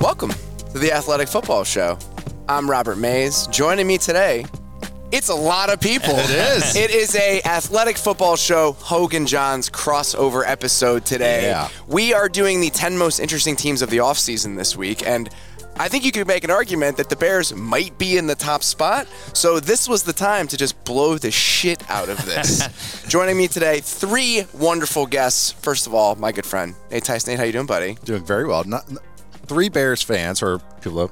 Welcome to the Athletic Football Show. I'm Robert Mays. Joining me today, it's a lot of people. It is. It is a Athletic Football Show Hoge and Jahns crossover episode today. Yeah. We are doing the 10 most interesting teams of the offseason this week and I think you could make an argument that the Bears might be in the top spot. So this was the time to just blow the shit out of this. Joining me today, three wonderful guests. First of all, my good friend Nate Tice. Nate, how you doing, buddy? Doing very well. Not, three Bears fans or people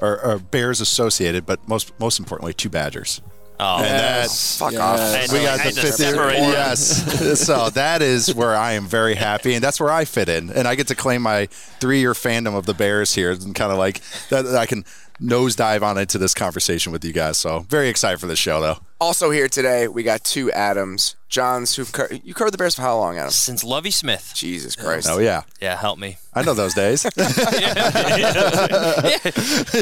are, are Bears associated, but most most importantly, two Badgers. Oh, And that's Fuck I off. had we got the fifth them. Yes. so that is where I am very happy, and that's where I fit in, and I get to claim my three-year fandom of the Bears here, and kind of like that. I can nosedive on into this conversation with you guys. So very excited for this show, though. Also here today, we got two Adams. Jahns, who've co- you covered the Bears for how long, Adam? Since Lovie Smith. Jesus Christ. Oh yeah, Yeah, help me. I know those days.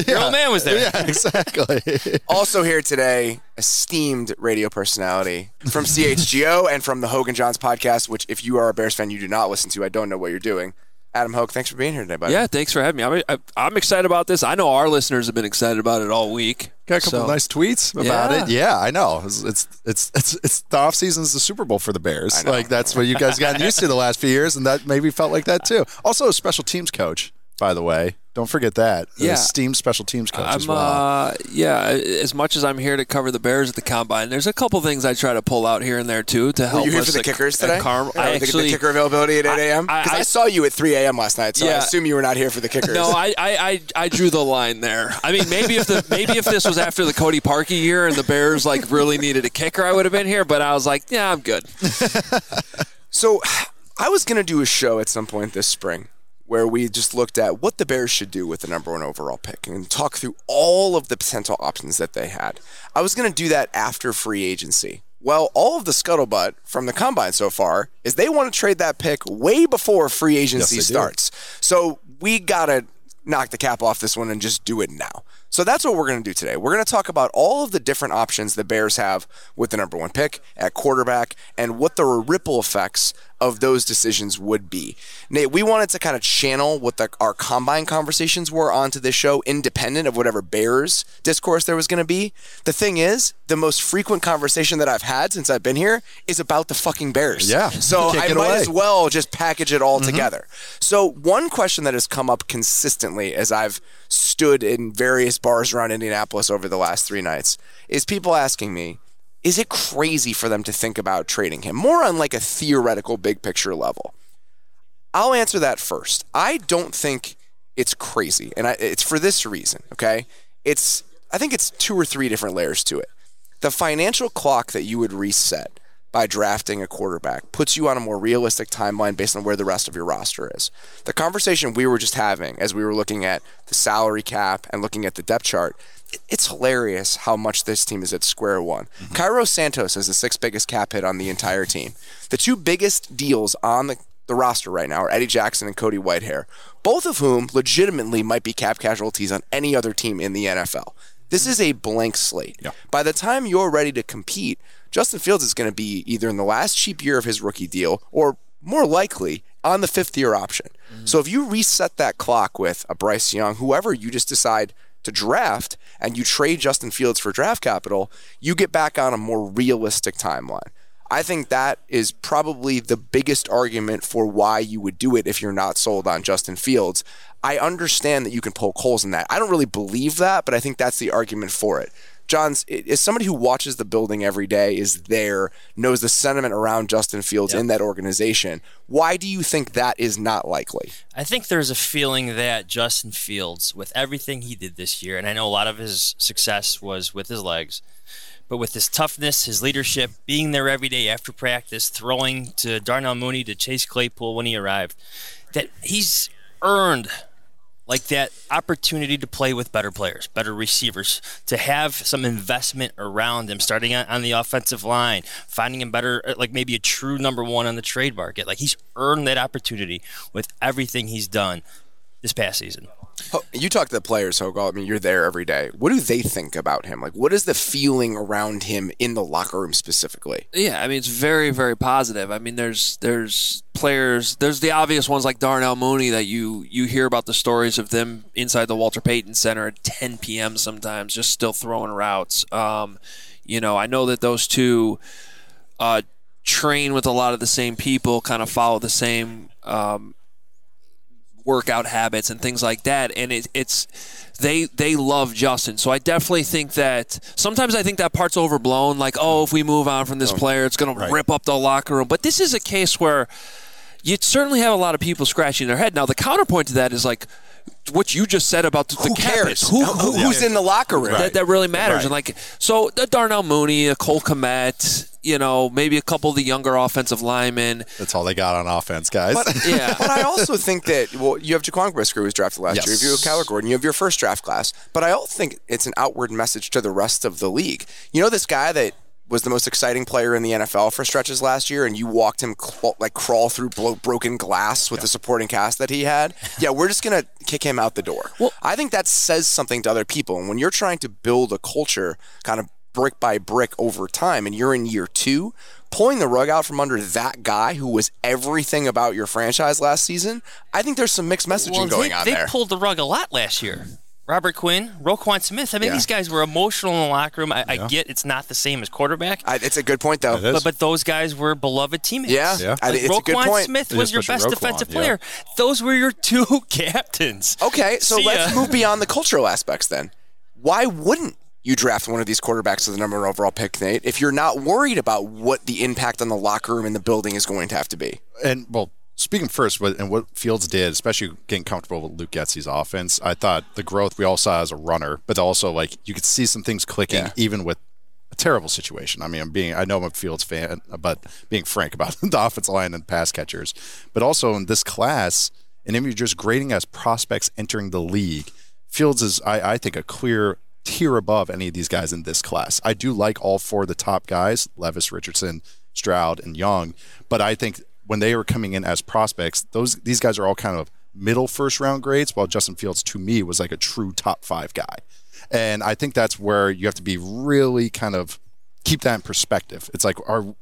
Your old man was there. yeah, exactly. Also here today, esteemed radio personality from CHGO and from the Hoge and Jahns podcast, which if you are a Bears fan, you do not listen to. I don't know what you're doing. Adam Hoge, thanks for being here today, buddy. Yeah, thanks for having me. I'm, I- I'm excited about this. I know our listeners have been excited about it all week. Got a couple So- of nice tweets about Yeah. it. Yeah, I know. It's it's it's it's, it's the off season is the Super Bowl for the Bears. Like that's what you guys gotten used to the last few years, and that maybe felt like that too. Also, a special teams coach, by the way. Don't forget that. An Yeah. Steam special teams coach as I'm, well. uh, yeah, as much as I'm here to cover the Bears at the combine, there's a couple things I try to pull out here and there too to help Were you here us for the at- kickers at today? Carm- Yeah, I the- the, kicker availability at 8 a.m. I- Because I, I- saw you at 3 a.m. last night, so I assume you were not here for the kickers. no, I, I, I, I drew the line there. I mean, maybe if the maybe if this was after the Cody Parkey year and the Bears like really needed a kicker, I would have been here. But I was like, yeah, I'm good. So I was going to do a show at some point this spring where we just looked at what the Bears should do with the number one overall pick and talk through all of the potential options that they had. I was going to do that after free agency. Well, all of the scuttlebutt from the combine so far is they want to trade that pick way before free agency do. starts. So we got to knock the cap off this one and just do it now. So that's what we're going to do today. We're going to talk about all of the different options the Bears have with the number one pick at quarterback and what the ripple effects of those decisions would be. Nate, we wanted to kind of channel what the, our combine conversations were onto this show, independent of whatever Bears discourse there was going to be. The thing is, the most frequent conversation that I've had since I've been here is about the fucking Bears. Yeah. So I might away. as well just package it all mm-hmm. together. So one question that has come up consistently as I've stood in various bars around Indianapolis over the last three nights is people asking me, is it crazy for them to think about trading him? More on like a theoretical big picture level. I'll answer that first. I don't think it's crazy, and I, it's for this reason. Okay, it's I think it's two or three different layers to it. The financial clock that you would reset by drafting a quarterback puts you on a more realistic timeline based on where the rest of your roster is. The conversation we were just having as we were looking at the salary cap and looking at the depth chart, it's hilarious how much this team is at square one. Mm-hmm. Cairo Santos is the sixth biggest cap hit on the entire team. The two biggest deals on the the roster right now are Eddie Jackson and Cody Whitehair, both of whom legitimately might be cap casualties on any other team in the NFL. This is a blank slate. Yeah. By the time you're ready to compete, Justin Fields is going to be either in the last cheap year of his rookie deal or more likely on the fifth year option. Mm-hmm. So if you reset that clock with a Bryce Young, whoever you just decide to draft, and you trade Justin Fields for draft capital, you get back on a more realistic timeline. I think that is probably the biggest argument for why you would do it if you're not sold on Justin Fields. I understand that you can poke holes in that. I don't really believe that, but I think that's the argument for it. Jahns is somebody who watches the building every day, is there, knows the sentiment around Justin Fields in that organization. Why do you think that is not likely? I think there's a feeling that Justin Fields, with everything he did this year, and I know a lot of his success was with his legs, but with his toughness, his leadership, being there every day after practice, throwing to Darnell Mooney to Chase Claypool when he arrived, that he's earned like that opportunity to play with better players, better receivers, to have some investment around him, starting on, on the offensive line, finding him better, uh, like maybe a true number one on the trade market. Like he's earned that opportunity with everything he's done this past season. You talk to the players, Hogal. I mean, you're there every day. What do they think about him? Like, what is the feeling around him in the locker room specifically? Yeah, I mean it's very very positive. I mean there's there's players there's the obvious ones like Darnell Mooney that you you hear about the stories of them inside the Walter Payton Center at 10 p.m. sometimes just still throwing routes. Um, you know, I know that those two uh, train with a lot of the same people, kind of follow the same um, workout habits and things like that and it, it's they they love Justin. So I definitely think that sometimes I think that part's overblown like oh if we move on from this oh, player it's going to rip up the locker room. But this is a case where you certainly have a lot of people scratching their head. Now the counterpoint to that is like what you just said about the, the Who cap cares? hit. Who, who- who's in the locker room? that, that really matters. And like, so the Darnell Mooney, a Cole Kmet, you know, maybe a couple of the younger offensive linemen. That's all they got on offense, guys. But, Yeah. but I also think that well, you have Jaquan Brisker who was drafted last Yes. year. You have Kyler Gordon. You have your first draft class. But I also think it's an outward message to the rest of the league. You know, this guy that was the most exciting player in the NFL for stretches last year, and you walked him cl- like crawl through blo- broken glass with the supporting cast that he had. Yeah, we're just gonna kick him out the door. Well, I think that says something to other people. And when you're trying to build a culture, kind of brick by brick over time, and you're in year two, pulling the rug out from under that guy who was everything about your franchise last season, I think there's some mixed messaging Well, going they, on they there. pulled the rug a lot last year. Robert Quinn, Roquan Smith. I mean, Yeah. these guys were emotional in the locker room. I, I get it's not the same as quarterback, I, it's a good point, though. But but those guys were beloved teammates. Yeah, Yeah. I think it's a good Roquan point. Smith was your best Roquan, defensive yeah. player. Those were your two captains. Okay, so See let's ya. move beyond the cultural aspects then. Why wouldn't you draft one of these quarterbacks to the number one overall pick, Nate, if you're not worried about what the impact on the locker room and the building is going to have to be? and well, speaking first, what and what Fields did, especially getting comfortable with Luke Getsy's offense, I thought the growth we all saw as a runner, but also like you could see some things clicking Yeah. even even with a terrible situation. I mean, I'm being I know I'm a Fields fan, but being frank about the offensive line and pass catchers, but also in this class, and if you're just grading as prospects entering the league, Fields is I, I think a clear tier above any of these guys in this class. I do like all four of the top guys, Levis, Richardson, Stroud, and Young, but I think when they were coming in as prospects, those these guys are all kind of middle first round grades, while Justin Fields to me was like a true top five guy. And I think that's where you have to be really kind of keep that in perspective. It's like oh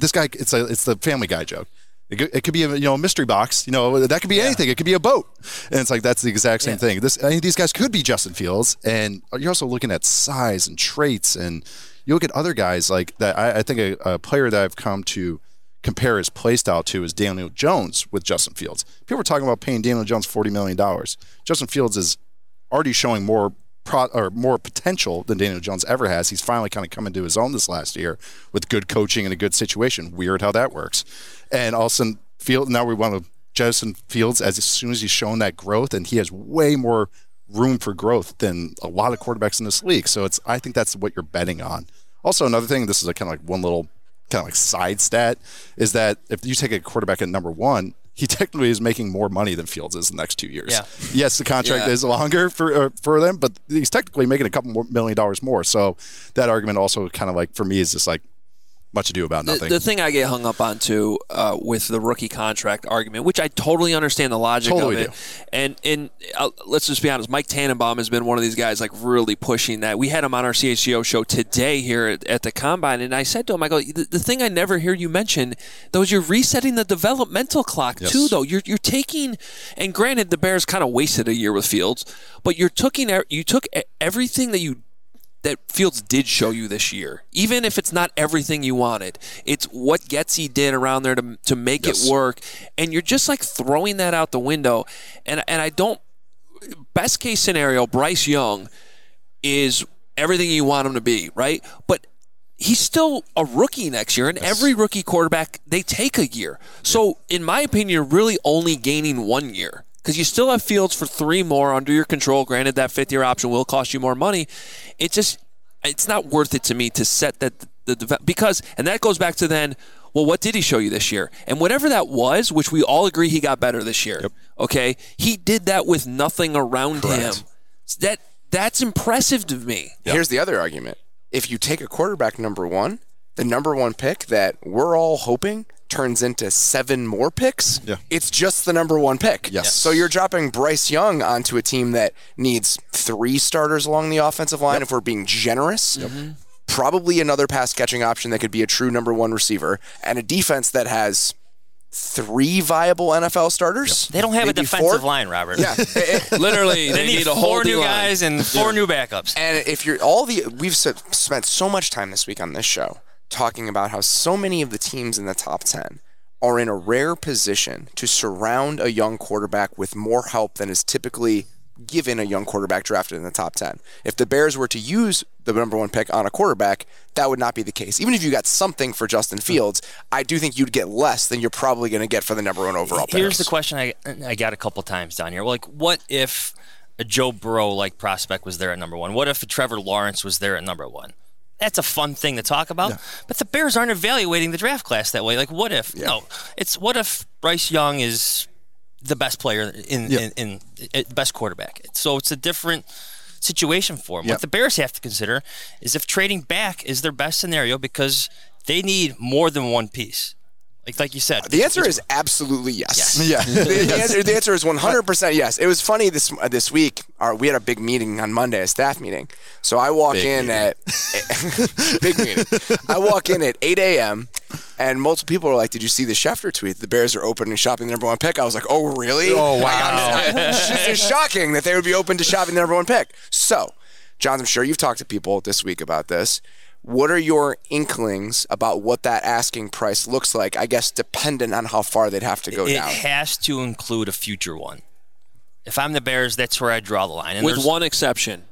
this guy it's a it's the family guy joke. It could, it could be a you know a mystery box. You know that could be anything. It could be a boat, and it's like that's the exact same thing. This I mean, these guys could be Justin Fields, and you're also looking at size and traits, and you look at other guys like that. I, I think a, a player that I've come to compare his play style to is Daniel Jones with Justin Fields. People were talking about paying Daniel Jones forty million dollars. Justin Fields is already showing more pro, or more potential than Daniel Jones ever has. He's finally kind of come into his own this last year with good coaching and a good situation. Weird how that works. And all of a sudden, Field now we want to Justin Fields as soon as he's shown that growth, and he has way more room for growth than a lot of quarterbacks in this league. So it's I think that's what you're betting on. Also, another thing, this is a kind of like one little kind of like side stat, is that if you take a quarterback at number one, he technically is making more money than Fields is the next two years. Yeah. Yes, the contract Yeah. is longer for uh, for them, but he's technically making a couple more million dollars more. So that argument also kind of like for me is just like much ado about nothing. the thing I get hung up on too uh, with the rookie contract argument, which I totally understand the logic Totally of it, and and uh, let's just be honest, Mike Tannenbaum has been one of these guys like really pushing that. We had him on our CHGO show today here at, at the combine, and I said to him, I go, the, the thing I never hear you mention though is you're resetting the developmental clock Yes. too. Though you're you're taking, and granted, the Bears kind of wasted a year with Fields, but you're taking you took everything that you that Fields did show you this year, even if it's not everything you wanted. It's what Getsy did around there to, to make Yes. it work, and you're just like throwing that out the window. And and I don't. Best case scenario, Bryce Young is everything you want him to be, right? But he's still a rookie next year, and every rookie quarterback they take a year. So, in my opinion, you're really only gaining one year because you still have Fields for three more under your control. Granted, that fifth year option will cost you more money. It just it's not worth it to me to set that the, the because and that goes back to then. Well, what did he show you this year? And whatever that was, which we all agree he got better this year. Okay, he did that with nothing around Correct. him. That that's impressive to me. Here's the other argument. If you take a quarterback number one, the number one pick that we're all hoping turns into seven more picks, Yeah. it's just the number one pick. Yes. So you're dropping Bryce Young onto a team that needs three starters along the offensive line if we're being generous. Mm-hmm. Probably another pass catching option that could be a true number one receiver, and a defense that has three viable NFL starters. They don't have a defensive four. line, Robert. Yeah. It- it- Literally, They, need, a four whole new D-line. guys and four new backups. And if you're all the, we've spent so much time this week on this show talking about how so many of the teams in the top 10 are in a rare position to surround a young quarterback with more help than is typically given a young quarterback drafted in the top 10. If the Bears were to use the number one pick on a quarterback, that would not be the case. Even if you got something for Justin hmm. Fields, I do think you'd get less than you're probably going to get for the number one overall pick. Here's the question I, I got a couple times down here. Like, what if a Joe Burrow like prospect was there at number one? What if Trevor Lawrence was there at number one? That's a fun thing to talk about. But the Bears aren't evaluating the draft class that way. Like, what if? No, it's what if Bryce Young is the best player in, Yeah. in, in, in best quarterback. So it's a different situation for him. Yeah. What the Bears have to consider is if trading back is their best scenario because they need more than one piece. Like like you said, The answer is absolutely yes. Yeah. the, the answer, the answer is 100% yes. It was funny this uh, this week. Our, we had a big meeting on Monday, a staff meeting. So I walk Big in meeting. at big meeting. I walk in at 8 a.m. and multiple people are like, "Did you see the Schefter tweet? The Bears are open and shopping the number one pick." I was like, "Oh, really? Oh, Like, wow. I'm- it's just shocking that they would be open to shopping the number one pick." So, John, I'm sure you've talked to people this week about this. What are your inklings about what that asking price looks like? I guess dependent on how far they'd have to go it down. It has to include a future one. If I'm the Bears, that's where I draw the line. And with one exception.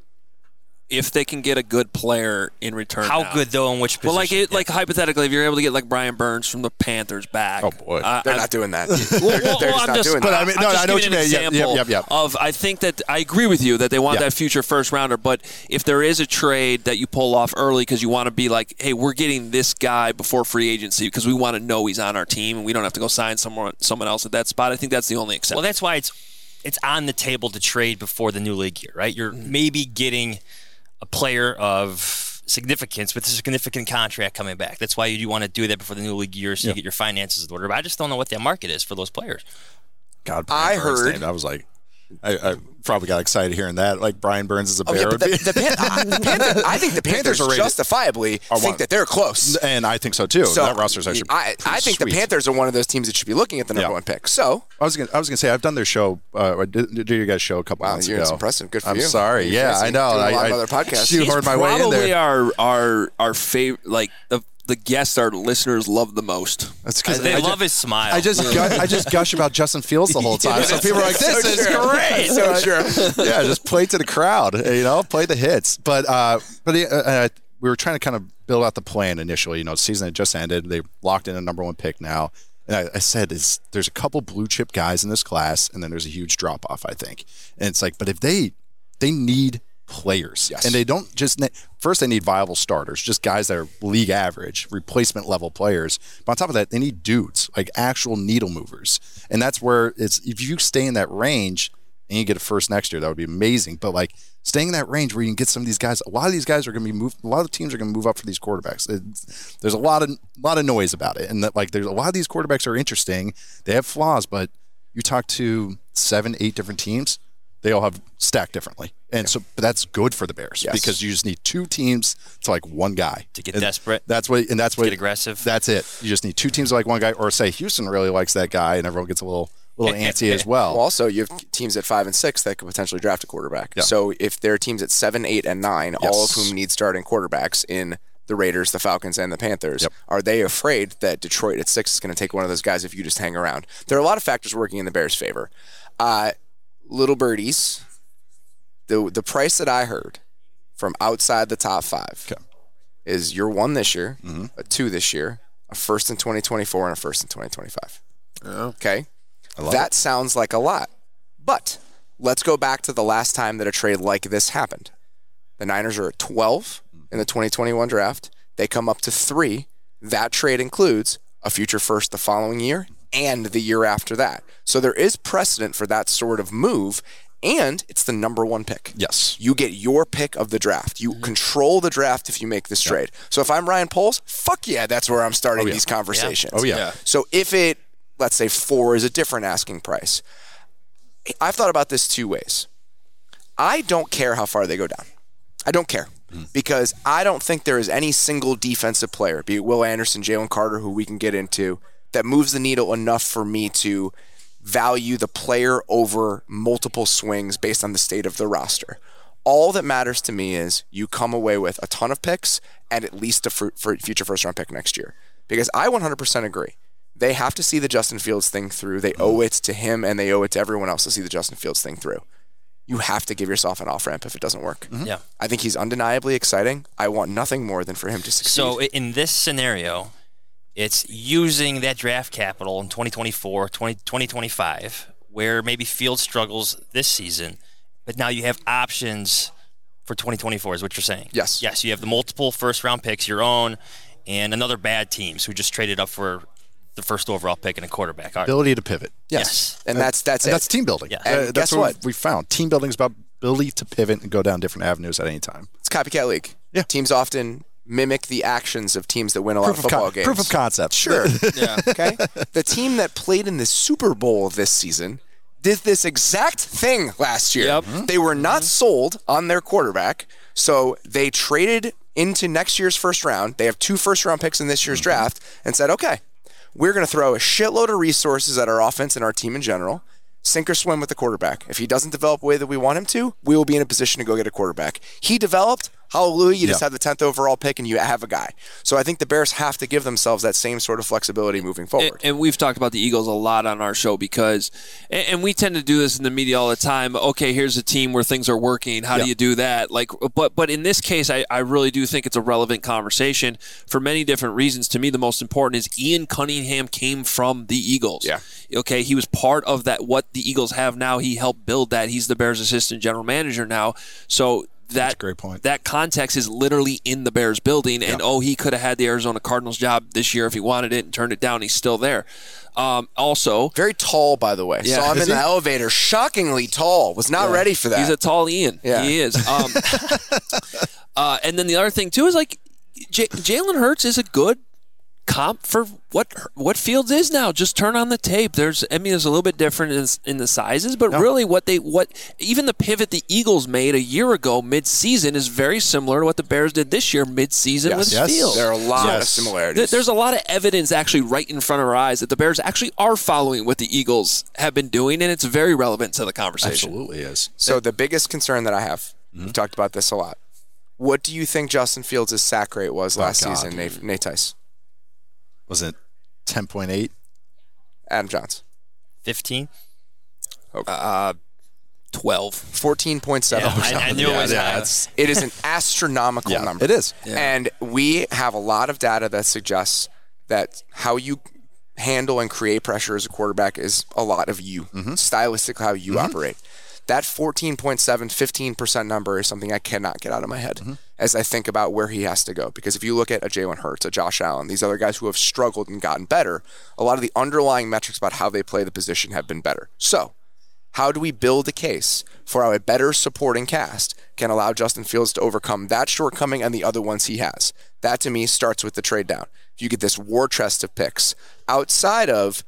If they can get a good player in return, how now. good though, in which position? Well, like it, like hypothetically, if you're able to get like Brian Burns from the Panthers back, Oh, boy. uh, They're I- not doing that. Well, they're, they're well, just I'm not just, doing But that. I mean, I'm no, just I know what giving you an mean. Yep, example yep, yep, yep. Of I think that I agree with you that they want Yeah. that future first rounder, but if there is a trade that you pull off early because you want to be like, hey, we're getting this guy before free agency because we want to know he's on our team and we don't have to go sign someone someone else at that spot. I think that's the only exception. Well, that's why it's it's on the table to trade before the new league year, right? You're maybe getting a player of significance with a significant contract coming back. That's why you do want to do that before the new league year, so you get your finances in order. But I just don't know what that market is for those players. God, I Brian Burns heard- I was like, I, I probably got excited hearing that. Like Brian Burns is a Oh, bear. yeah, but the, be- the, Pan- uh, the Panther, I think the Panthers Panthers, are justifiably Are think that they're close. and I think so too. So that roster's actually. I, I think the. Panthers are one of those teams that should be looking at the number Yeah. one pick. So I was gonna, I was gonna say I've done their show. Uh, I did, did your guys' show a couple Wow, months you're- ago. it's impressive. Good for I'm you. sorry. You're Yeah, fancy I know. doing a I, lot of I other podcasts. shoehorned He's my way in probably there. our our our favorite, like the the guest our listeners love the most. That's because They I love ju- his smile. I just gu- I just gush about Justin Fields the whole time. so people are like, "This is great." so true. yeah, just play to the crowd. You know, play the hits. But uh, but uh, uh, we were trying to kind of build out the plan initially. You know, the season had just ended. They locked in a number one pick now. And I, I said, is there's a couple blue chip guys in this class, and then there's a huge drop off. I think, and it's like, but if they they need players, Yes. and they don't just ne- first they need viable starters, just guys that are league average, replacement level players. But on top of that, they need dudes like actual needle movers, and that's where it's if you stay in that range and you get a first next year, that would be amazing. But like staying in that range where you can get some of these guys, a lot of these guys are going to be moved. A lot of teams are going to move up for these quarterbacks. It's, there's a lot of lot of noise about it, and that like there's a lot of these quarterbacks are interesting. They have flaws, but you talk to seven, eight different teams, they all have stacked differently, and so but that's good for the Bears Yes. because you just need two teams to like one guy To get And desperate, That's what, and that's what get aggressive. That's it. You just need two teams to like one guy, or say Houston really likes that guy, and everyone gets a little little antsy as well. Well, also, you have teams at five and six that could potentially draft a quarterback. Yeah. So if there are teams at seven, eight, and nine, all of whom need starting quarterbacks in the Raiders, the Falcons, and the Panthers, Yep. are they afraid that Detroit at six is going to take one of those guys if you just hang around? There are a lot of factors working in the Bears' favor. Uh, little birdies, the the price that I heard from outside the top five Okay. is your one this year, Mm-hmm. a two this year, a first in 2024, and a first in 2025. Okay. love that sounds like a lot. But let's go back to the last time that a trade like this happened. The Niners are at 12 in the 2021 draft. They come up to three. That trade includes a future first the following year and the year after that. So there is precedent for that sort of move, and it's the number one pick. yes, You get your pick of the draft. You mm-hmm. control the draft if you make this trade. So if I'm Ryan Poles, fuck yeah, that's where I'm starting oh, these conversations. Oh, yeah. So if it, let's say four is a different asking price, I've thought about this two ways. I don't care how far they go down. I don't care hmm. because I don't think there is any single defensive player, be it Will Anderson, Jalen Carter, who we can get into, that moves the needle enough for me to value the player over multiple swings based on the state of the roster. All that matters to me is you come away with a ton of picks and at least a fr- for future first round pick next year. Because I 100% agree. They have to see the Justin Fields thing through. They owe it to him and they owe it to everyone else to see the Justin Fields thing through. You have to give yourself an off ramp if it doesn't work. Mm-hmm. Yeah. I think he's undeniably exciting. I want nothing more than for him to succeed. So in this scenario, it's using that draft capital in 2024, 20, 2025, where maybe Field struggles this season, but now you have options for 2024 is what you're saying. Yes. Yes, you have the multiple first round picks, your own, and another bad teams who just traded up for the first overall pick and a quarterback. All right. ability to pivot. Yes. yes. and that's that's and it. that's team building. Yeah. Uh, And that's guess what, what? we found. Team building is about ability to pivot and go down different avenues at any time. It's copycat league. Yeah. Teams often mimic the actions of teams that win a lot Proof of of, football con- games. proof of concept. Sure. Yeah. okay. The team that played in the Super Bowl this season did this exact thing last year. Yep. Mm-hmm. They were not mm-hmm. sold on their quarterback, so they traded into next year's first round. They have two first round picks in this year's mm-hmm. draft and said, okay, we're going to throw a shitload of resources at our offense and our team in general. Sink or swim with the quarterback. If he doesn't develop the way that we want him to, we will be in a position to go get a quarterback. He developed. Hallelujah. You just Yeah. have the 10th overall pick and you have a guy. So I think the Bears have to give themselves that same sort of flexibility moving forward. and we've talked about the Eagles a lot on our show because, and, and we tend to do this in the media all the time. Okay, here's a team where things are working. How do you do that? Like, but but in this case, I, I really do think it's a relevant conversation for many different reasons. To me, the most important is Ian Cunningham came from the Eagles. Yeah. Okay, he was part of that. What the Eagles have now, he helped build that. He's the Bears' assistant general manager now. So. That great point. That context is literally in the Bears building, and oh, he could have had the Arizona Cardinals job this year if he wanted it and turned it down. He's still there. Um, also, Very tall, by the way. Yeah. Saw him Is in the elevator. Shockingly tall. Was not ready for that. he's a tall Ian. Yeah. He is. Um, uh, and then the other thing too is like J- Jalen Hurts is a good comp for what what Fields is now. Just turn on the tape. There's I mean, it's a little bit different in, in the sizes, but really what they what even the pivot the Eagles made a year ago mid-season is very similar to what the Bears did this year mid-season with Yes. Fields. there are a lot of similarities. Th- There's a lot of evidence actually right in front of our eyes that the Bears actually are following what the Eagles have been doing, and it's very relevant to the conversation. Absolutely is. So the biggest concern that I have, we've mm-hmm. talked about this a lot. What do you think Justin Fields' sack rate was last Oh, God. season, Nate, Nate Tice? Was it 10.8? Adam Jahns? 15. Uh, uh, Twelve. 14.7%. Yeah, I, I knew it was yeah, high. It is an astronomical Yeah, number. it is. And we have a lot of data that suggests that how you handle and create pressure as a quarterback is a lot of you, mm-hmm. stylistically how you mm-hmm. operate. That 14.7, 15% number is something I cannot get out of my head mm-hmm. as I think about where he has to go. Because if you look at a Jalen Hurts, a Josh Allen, these other guys who have struggled and gotten better, a lot of the underlying metrics about how they play the position have been better. So, How do we build a case for how a better supporting cast can allow Justin Fields to overcome that shortcoming and the other ones he has? That to me starts with the trade down. If you get this war chest of picks outside of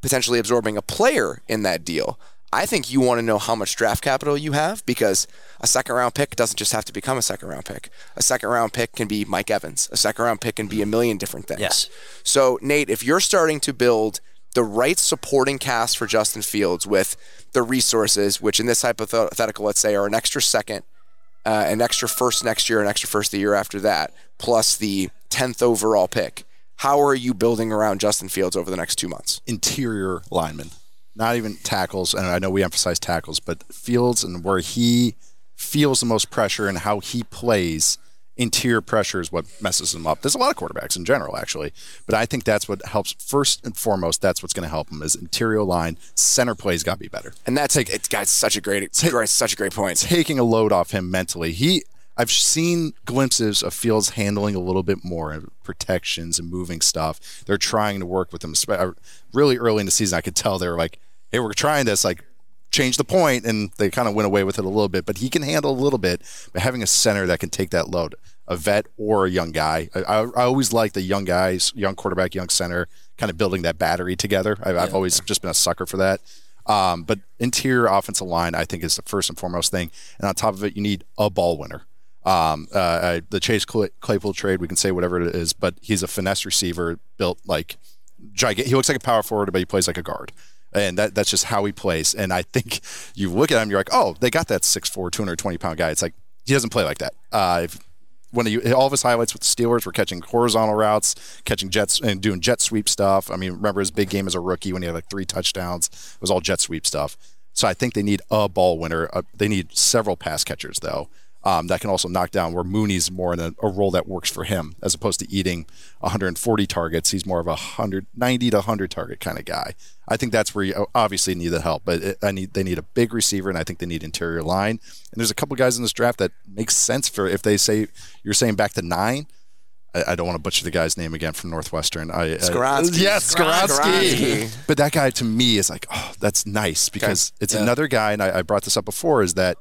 potentially absorbing a player in that deal, I think you want to know how much draft capital you have because a second round pick doesn't just have to become a second round pick. A second round pick can be Mike Evans. A second round pick can be a million different things. Yes. So, Nate, if you're starting to build the right supporting cast for Justin Fields with the resources, which in this hypothetical, let's say, are an extra second, uh, an extra first next year, an extra first the year after that, plus the 10th overall pick, how are you building around Justin Fields over the next two months? interior linemen, not even tackles. And I know we emphasize tackles, but Fields and where he feels the most pressure and how he plays. Interior pressure is what messes him up. There's a lot of quarterbacks in general, actually, but I think that's what helps. First and foremost, that's what's going to help him is interior line. Center plays got to be better. And that's like it's got such a great, great, such a great point. taking a load off him mentally. He I've seen glimpses of Fields handling a little bit more protections and moving stuff. They're trying to work with him. Uh, Really early in the season, I could tell they were like, "Hey, we're trying this." Like, change the point, and they kind of went away with it a little bit. But he can handle a little bit. But having a center that can take that load, a vet or a young guy, I, I, I always like the young guys, young quarterback, young center, kind of building that battery together. I've, I've always just been a sucker for that. Um, but interior offensive line, I think, is the first and foremost thing. And on top of it, you need a ball winner. Um, uh, uh, the Chase Claypool trade, we can say whatever it is, but he's a finesse receiver built like gigantic. He looks like a power forward, but he plays like a guard. And that, that's just how he plays. And I think you look at him, you're like, oh, they got that 6'4, 220 pound guy. It's like, he doesn't play like that. Uh, if, of you, all of his highlights with the Steelers were catching horizontal routes, catching jets, and doing jet sweep stuff. I mean, remember his big game as a rookie when he had like three touchdowns? It was all jet sweep stuff. So I think they need a ball winner. Uh, they need several pass catchers though. Um, that can also knock down where Mooney's more in a, a role that works for him as opposed to eating 140 targets. He's more of a 190 to 100 target kind of guy. I think that's where you obviously need the help, but it, I need they need a big receiver, and I think they need interior line. And there's a couple guys in this draft that makes sense for if they say you're saying back to nine. I, I don't want to butcher the guy's name again from Northwestern. I, Skoronski. I, yes. Skoronski. But that guy to me is like, oh, that's nice because it's another guy, and I, I brought this up before, is that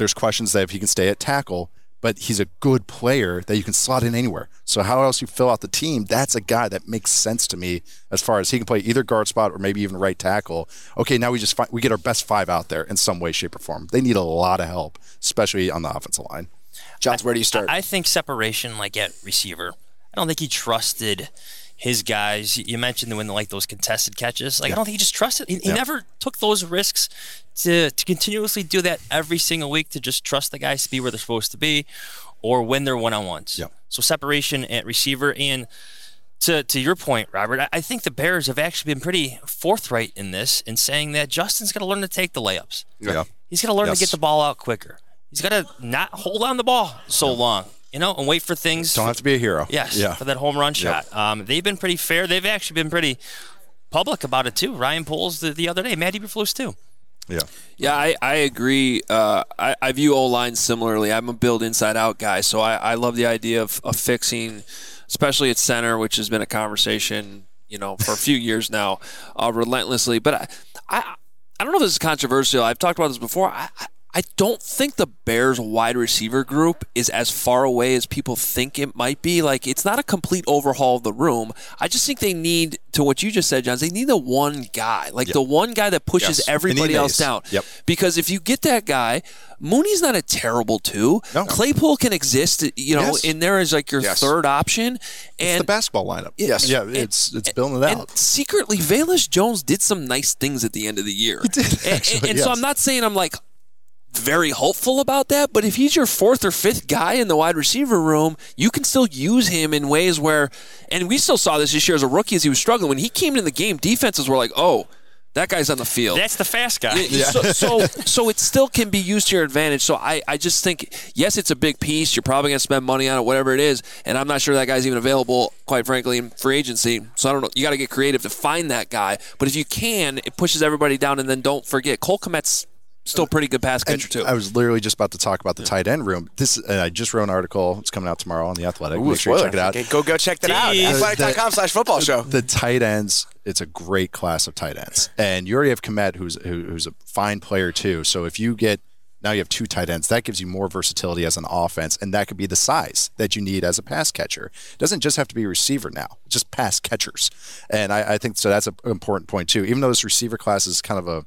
there's questions that if he can stay at tackle, but he's a good player that you can slot in anywhere. So how else you fill out the team? That's a guy that makes sense to me as far as he can play either guard spot or maybe even right tackle. Okay, now we just find, we get our best five out there in some way, shape, or form. They need a lot of help, especially on the offensive line. Jahns, where do you start? I think separation, like at receiver, I don't think he trusted his guys. You mentioned when like those contested catches. Like I don't think he just trusted. He, he never took those risks to to continuously do that every single week to just trust the guys to be where they're supposed to be, or when they're one on ones. Yep. So separation at receiver and. To, to your point, Robert, I, think the Bears have actually been pretty forthright in this in saying that Justin's got to learn to take the layups. Yeah. He's got to learn Yes. to get the ball out quicker. He's got to not hold on the ball so long, you know, and wait for things. Don't have to be a hero. Yes, Yeah. for that home run shot. Um, they've been pretty fair. They've actually been pretty public about it too. Ryan Poles the, the other day, Matt Eberflus too. Yeah. Yeah, I, I agree. Uh, I, I view O line similarly. I'm a build inside out guy, so I, I love the idea of, of fixing, especially at center, which has been a conversation, you know, for a few years now, uh, relentlessly. But I, I I don't know if this is controversial. I've talked about this before. I, I- I don't think the Bears wide receiver group is as far away as people think it might be. Like, it's not a complete overhaul of the room. I just think they need, to what you just said, John, they need the one guy, like the one guy that pushes Yes. everybody else down. Yep. Because if you get that guy, Mooney's not a terrible two. No. Claypool can exist, you know, Yes. in there as like your Yes. third option. It's And the basketball lineup. Yes. Yeah, it's it's building it and out. secretly, Velus Jones did some nice things at the end of the year. He did, and, actually, and so yes. I'm not saying I'm like very hopeful about that, but if he's your fourth or fifth guy in the wide receiver room, you can still use him in ways where, and we still saw this this year as a rookie as he was struggling. When he came into the game, defenses were like, oh, that guy's on the field. That's the fast guy. So, so, so it still can be used to your advantage. So I, I just think, yes, it's a big piece. You're probably going to spend money on it, whatever it is. And I'm not sure that guy's even available, quite frankly, in free agency. So I don't know. You got to get creative to find that guy. But if you can, it pushes everybody down. And then don't forget, Cole Kmet's Still pretty good pass catcher too. I was literally just about to talk about the tight end room. This, and I just wrote an article. It's coming out tomorrow on the Athletic. Ooh, Make sure you check it out. Okay, go go check that out. Tease. Athletic.com slash football show. The tight ends, it's a great class of tight ends, and you already have Kmet, who's who, who's a fine player too. So if you get now you have two tight ends, that gives you more versatility as an offense, and that could be the size that you need as a pass catcher. It doesn't just have to be a receiver now; just pass catchers, and I, I think so. That's an important point too. Even though this receiver class is kind of a it's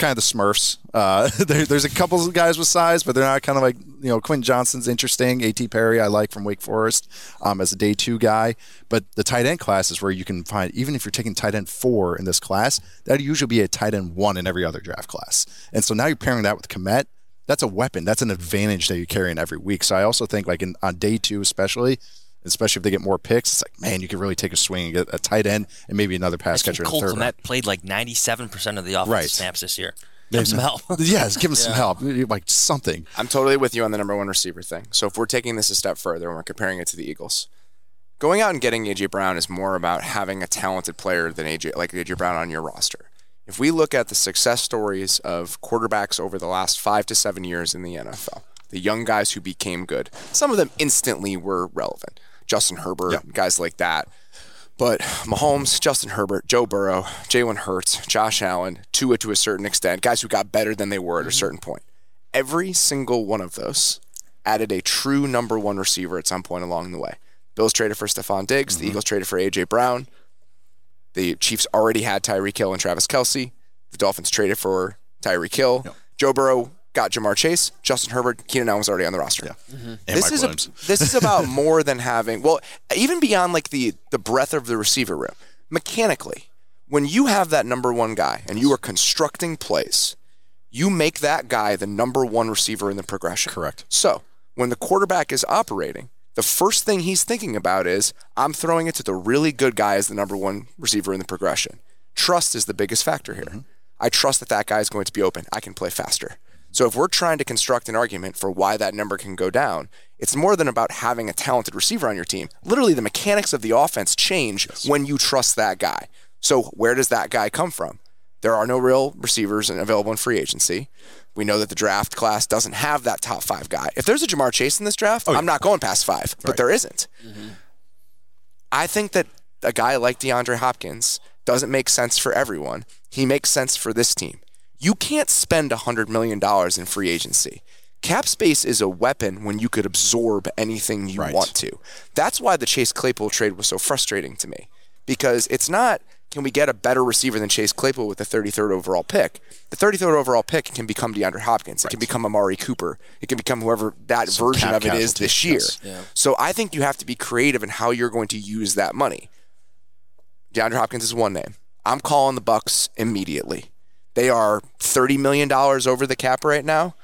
kind of the Smurfs. Uh, there, there's a couple of guys with size, but they're not kind of like you know Quentin Johnston's interesting. A.T. Perry I like from Wake Forest um, as a day two guy, but the tight end class is where you can find even if you're taking tight end four in this class, that'd usually be a tight end one in every other draft class. And so now you're pairing that with Kmet. That's a weapon. That's an advantage that you're carrying every week. So I also think like in on day two especially. Especially if they get more picks, it's like man, you could really take a swing and get a tight end and maybe another pass I think catcher in Cole the third. round. Kmet played like 97% of the offensive Right. snaps this year. Give him some help. yes, give him some help, like something. I'm totally with you on the number one receiver thing. So if we're taking this a step further and we're comparing it to the Eagles, going out and getting AJ Brown is more about having a talented player than AJ like AJ Brown on your roster. If we look at the success stories of quarterbacks over the last five to seven years in the NFL, the young guys who became good, some of them instantly were relevant. Justin Herbert, guys like that. But Mahomes, Justin Herbert, Joe Burrow, Jalen Hurts, Josh Allen, Tua to a certain extent, guys who got better than they were at a mm-hmm. certain point. Every single one of those added a true number one receiver at some point along the way. Bills traded for Stefon Diggs. The mm-hmm. Eagles traded for A.J. Brown. The Chiefs already had Tyreek Hill and Travis Kelce. The Dolphins traded for Tyreek Hill. Joe Burrow got Ja'Marr Chase. Justin Herbert, Keenan Allen was already on the roster. Mm-hmm. And This Mike is a, this is about more than having well, even beyond like the the breadth of the receiver room. Mechanically, when you have that number one guy and you are constructing plays, you make that guy the number one receiver in the progression. Correct. So when the quarterback is operating, the first thing he's thinking about is I'm throwing it to the really good guy as the number one receiver in the progression. Trust is the biggest factor here. Mm-hmm. I trust that that guy is going to be open. I can play faster. So if we're trying to construct an argument for why that number can go down, it's more than about having a talented receiver on your team. Literally, the mechanics of the offense change when you trust that guy. So where does that guy come from? There are no real receivers available in free agency. We know that the draft class doesn't have that top five guy. If there's a Ja'Marr Chase in this draft, oh, I'm not going past five, but there isn't. Mm-hmm. I think that a guy like DeAndre Hopkins doesn't make sense for everyone. He makes sense for this team. You can't spend $100 million in free agency. Cap space is a weapon when you could absorb anything you Right. want to. That's why the Chase Claypool trade was so frustrating to me because it's not can we get a better receiver than Chase Claypool with the 33rd overall pick? The 33rd overall pick can become DeAndre Hopkins. It can become Amari Cooper. It can become whoever that Some version of it is this year. yes. So I think you have to be creative in how you're going to use that money. DeAndre Hopkins is one name. I'm calling the Bucks immediately. They are $30 million over the cap right now.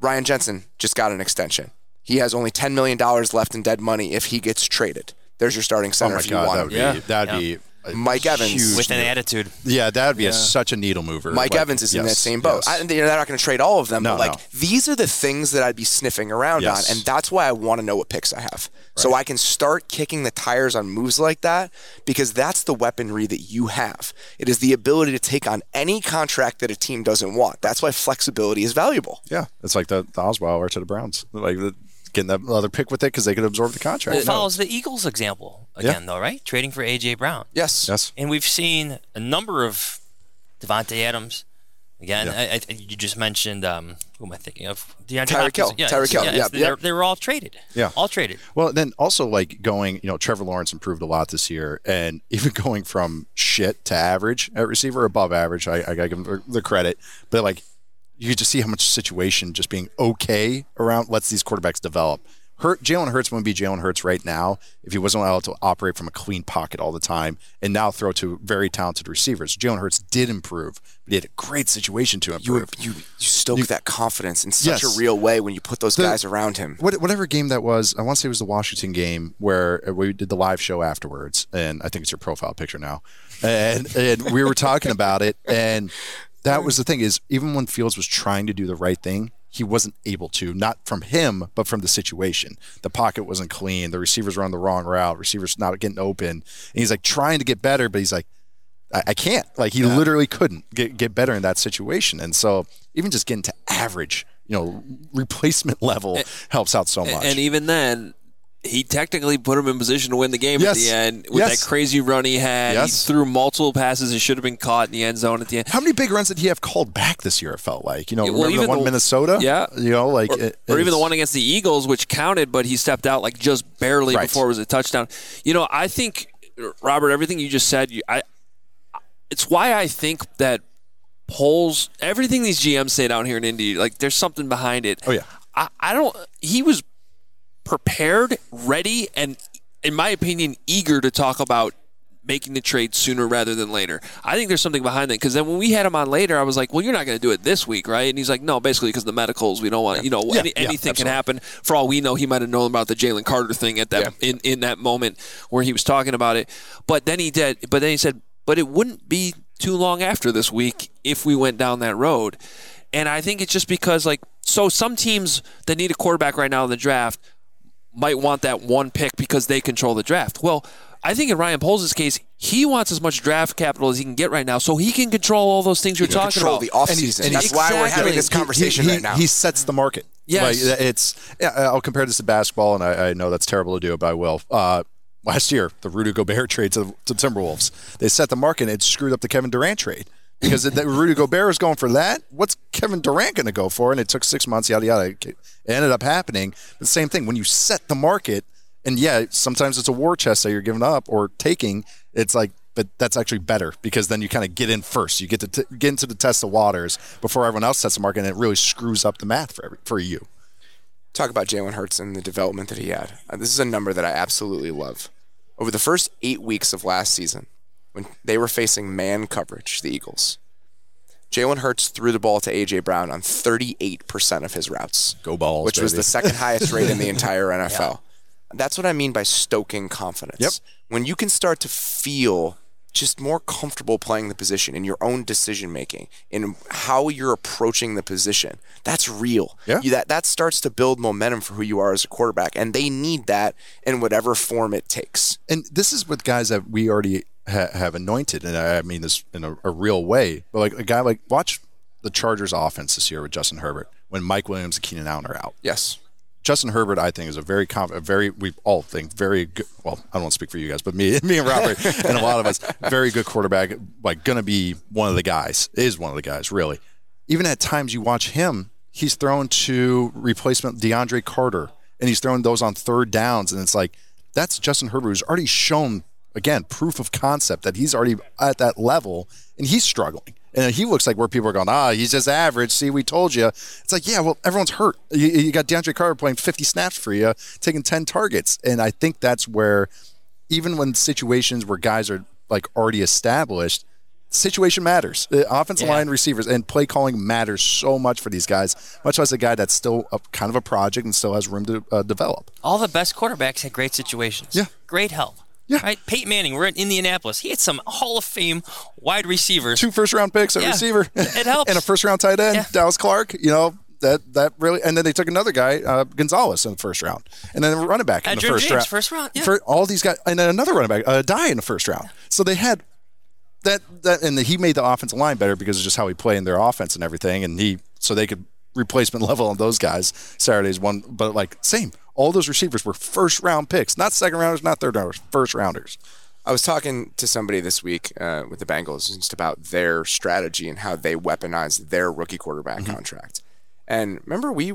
Ryan Jensen just got an extension. He has only $10 million left in dead money if he gets traded. There's your starting Oh center my if you god, want that would him. be that'd be a Mike Evans. huge With an attitude. Yeah, that would be a, such a needle mover. Mike Like, Evans is in that same boat. yes. I, they're not going to trade all of them, No, but like no. these are the things that I'd be sniffing around Yes. on, and that's why I want to know what picks I have, so I can start kicking the tires on moves like that because that's the weaponry that you have. It is the ability to take on any contract that a team doesn't want. That's why flexibility is valuable. yeah, it's like the, the Osweiler to the Browns, like the, getting that other pick with it because they could absorb the contract. It follows the Eagles example again, though, right? Trading for A.J. Brown. Yes. Yes. And we've seen a number of Davante Adams. Again, I, I, you just mentioned um, who am I thinking of? DeAndre Tyreek Hill. Yeah, Tyreek Hill. yeah, Yeah, they're, yeah. they were all traded. Yeah. all traded. Well, then also like going, you know, Trevor Lawrence improved a lot this year, and even going from shit to average at receiver, above average. I, I gotta give him the- the credit, but like you could just see how much situation just being okay around lets these quarterbacks develop. Hurt Jalen Hurts wouldn't be Jalen Hurts right now if he wasn't allowed to operate from a clean pocket all the time and now throw to very talented receivers. Jalen Hurts did improve, but he had a great situation to You, improve. you you stoke that confidence in such Yes. a real way when you put those The- guys around him. Whatever game that was, I want to say it was the Washington game where uh, we did the live show afterwards, and I think it's your profile picture now, and and we were talking about it, and that was the thing is even when Fields was trying to do the right thing, he wasn't able to, not from him, but from the situation. The pocket wasn't clean, the receivers were on the wrong route, receivers not getting open, and he's like trying to get better, but he's like. I, I can't. Like he literally couldn't get get better in that situation. And so even just getting to average, you know, replacement level helps out so much. And even then, he technically put him in position to win the game Yes. at the end with Yes. that crazy run he had. Yes. He threw multiple passes that should have been caught in the end zone at the end. How many big runs did he have called back this year? It felt like you know, Yeah, well, remember the one the- Minnesota? Yeah. you know, like Or, it- or even the one against the Eagles, which counted, but he stepped out like just barely Right. before it was a touchdown. You know, I think Robert, everything you just said, you, I, it's why I think that Poles, everything these GMs say down here in Indy, like there's something behind it. Oh yeah, I, I don't. He was prepared, ready, and in my opinion, eager to talk about making the trade sooner rather than later. I think there's something behind that because then when we had him on later, I was like, "Well, you're not going to do it this week, right?" And he's like, "No, basically because the medicals, we don't want, you know, Yeah, any, yeah, anything can happen. For all we know, he might have known about the Jalen Carter thing at that in in that moment where he was talking about it. But then he did. But then he said, "But it wouldn't be too long after this week if we went down that road." And I think it's just because, like, so some teams that need a quarterback right now in the draft might want that one pick because they control the draft. Well, I think in Ryan Poles' case, he wants as much draft capital as he can get right now so he can control all those things you're talking Control about. the offseason. And and That's he's- why we're having this conversation he, he, right now. He sets the market. Yes. Like, it's. Yeah, I'll compare this to basketball, and I, I know that's terrible to do, but I will. Uh, last year, the Rudy Gobert trade to, to the Timberwolves, they set the market, and it screwed up the Kevin Durant trade. Because Rudy Gobert is going for that. What's Kevin Durant going to go for? And it took six months, yada, yada. It ended up happening. The same thing. When you set the market, and yeah, sometimes it's a war chest that you're giving up or taking, it's like, but that's actually better because then you kind of get in first. You get to t- get into the test of waters before everyone else sets the market, and it really screws up the math for every, for you. talk about Jalen Hurts and the development that he had. Uh, this is a number that I absolutely love. Over the first eight weeks of last season, when they were facing man coverage, the Eagles, Jalen Hurts threw the ball to A.J. Brown on 38% of his routes, Go balls, which was the second highest rate in the entire NFL. That's what I mean by stoking confidence. Yep. When you can start to feel just more comfortable playing the position in your own decision making, in how you're approaching the position, that's real. Yeah. You, that that starts to build momentum for who you are as a quarterback, and they need that in whatever form it takes. and this is with guys that we already ha- have anointed, and I mean this in a, a real way. But like a guy like watch the Chargers' offense this year with Justin Herbert when Mike Williams and Keenan Allen are out. Yes. Justin Herbert, I think, is a very conf- a very we all think very good. Well, I don't want to speak for you guys, but me, me and Robert, and a lot of us, very good quarterback. Like, gonna be one of the guys. Is one of the guys really. Even at times, you watch him. He's thrown to replacement DeAndre Carter, and he's throwing those on third downs, and it's like that's Justin Herbert who's already shown again proof of concept that he's already at that level, and he's struggling. And he looks like where people are going, ah, he's just average. See, we told you. It's like, yeah, well, everyone's hurt. You, you got DeAndre Carter playing 50 snaps for you, taking 10 targets. And I think that's where, even when situations where guys are like already established, situation matters. Uh, offensive Yeah. line, receivers, and play calling matters so much for these guys, much less a guy that's still a, kind of a project and still has room to uh, develop. All the best quarterbacks had great situations. Yeah. Great help. Yeah. Right? Peyton Manning, we're in Indianapolis. He had some Hall of Fame wide receivers. Two first round picks, a Yeah. receiver, It helps. and a first round tight end, Yeah. Dallas Clark. You know that that really, and then they took another guy, uh, Gonzalez, in the first round, and then a running back in the first James, round. first round, yeah. For all these guys, and then another running back, uh, die in the first round. So they had that that, and he made the offensive line better because of just how he played in their offense and everything, and he so they could replacement level on those guys. Saturday's one, but like same. All those receivers were first round picks, not second rounders, not third rounders, first rounders. I was talking to somebody this week uh, with the Bengals just about their strategy and how they weaponized their rookie quarterback Mm-hmm. contract. And remember, we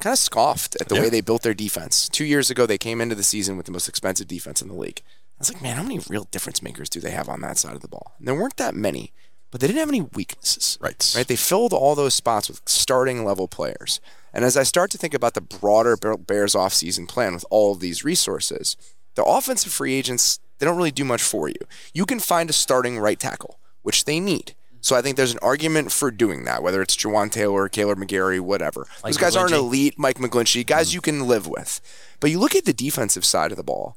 kind of scoffed at the Yeah. way they built their defense. Two years ago, they came into the season with the most expensive defense in the league. I was like, man, how many real difference makers do they have on that side of the ball? And there weren't that many, but they didn't have any weaknesses. Right. Right. They filled all those spots with starting level players. And as I start to think about the broader Bears offseason plan with all of these resources, the offensive free agents, they don't really do much for you. You can find a starting right tackle, which they need. So I think there's an argument for doing that, whether it's Jawaan Taylor, Kaleb McGary, whatever. Mike Those guys aren't elite, Mike McGlinchey, guys mm-hmm. you can live with. But you look at the defensive side of the ball,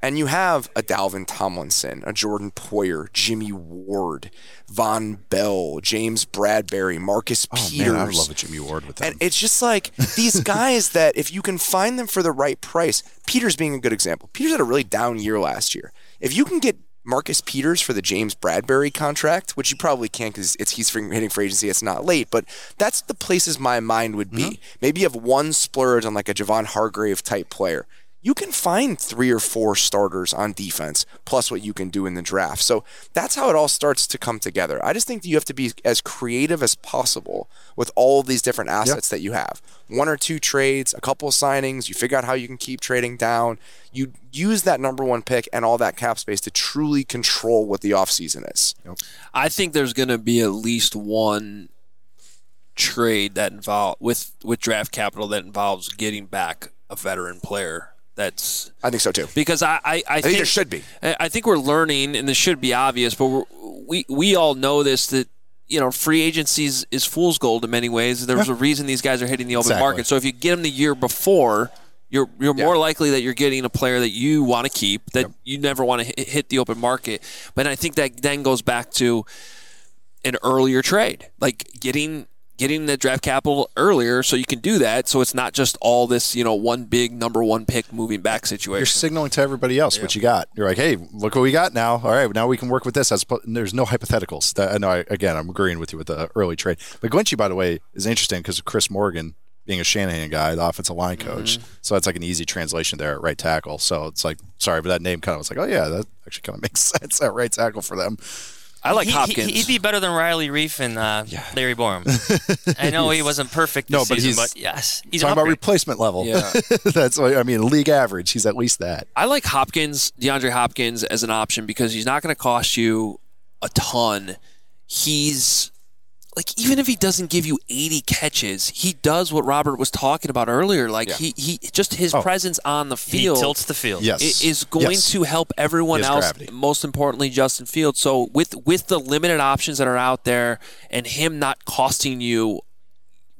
and you have a Dalvin Tomlinson, a Jordan Poyer, Jimmy Ward, Vonn Bell, James Bradberry, Marcus Peters. Oh, Man, I love a Jimmy Ward with them. And it's just like these guys that if you can find them for the right price, Peters being a good example. Peters had a really down year last year. If you can get Marcus Peters for the James Bradberry contract, which you probably can't because it's he's hitting free agency. It's not late, but that's the places my mind would be. Mm-hmm. Maybe you have one splurge on like a Javon Hargrave type player. You can find three or four starters on defense, plus what you can do in the draft. So that's how it all starts to come together. I just think that you have to be as creative as possible with all these different assets that you have. One or two trades, a couple of signings, you figure out how you can keep trading down. You use that number one pick and all that cap space to truly control what the offseason is. I think there's going to be at least one trade that involve with with draft capital that involves getting back a veteran player. That's I think so too. because I I, I, think there should be. I I think we're learning, and this should be obvious, but we're, we we all know this that you know free agency is, is fool's gold in many ways. There's a reason these guys are hitting the open Exactly. market. So if you get them the year before. You're, you're Yeah. more likely that you're getting a player that you want to keep that you never want to hit the open market. But I think that then goes back to an earlier trade, like getting getting the draft capital earlier, so you can do that. So it's not just all this, you know, one big number one pick moving back situation. You're signaling to everybody else what you got. You're like, hey, look what we got now. All right, now we can work with this. As there's no hypotheticals. That, I know. I, again, I'm agreeing with you with the early trade. But Glenchie, by the way, is interesting because of Chris Morgan being a Shanahan guy, the offensive line coach. Mm-hmm. So that's like an easy translation there at right tackle. So it's like, sorry, but that name kind of was like, oh yeah, that actually kind of makes sense at right tackle for them. I like He- he- Hopkins. He'd be better than Riley Reiff and uh, Larry Borom. I know he wasn't perfect this No, but season, he's- but yes, he's Talking about replacement level. Yeah. that's what I mean. League average. He's at least that. I like Hopkins, DeAndre Hopkins, as an option because he's not going to cost you a ton. He's like even if he doesn't give you 80 catches, he does what Robert was talking about earlier. Like he he just his oh. presence on the he field tilts the field. Yes. i- is going Yes. to help everyone else. gravity. Most importantly, Justin Fields. So with with the limited options that are out there, and him not costing you,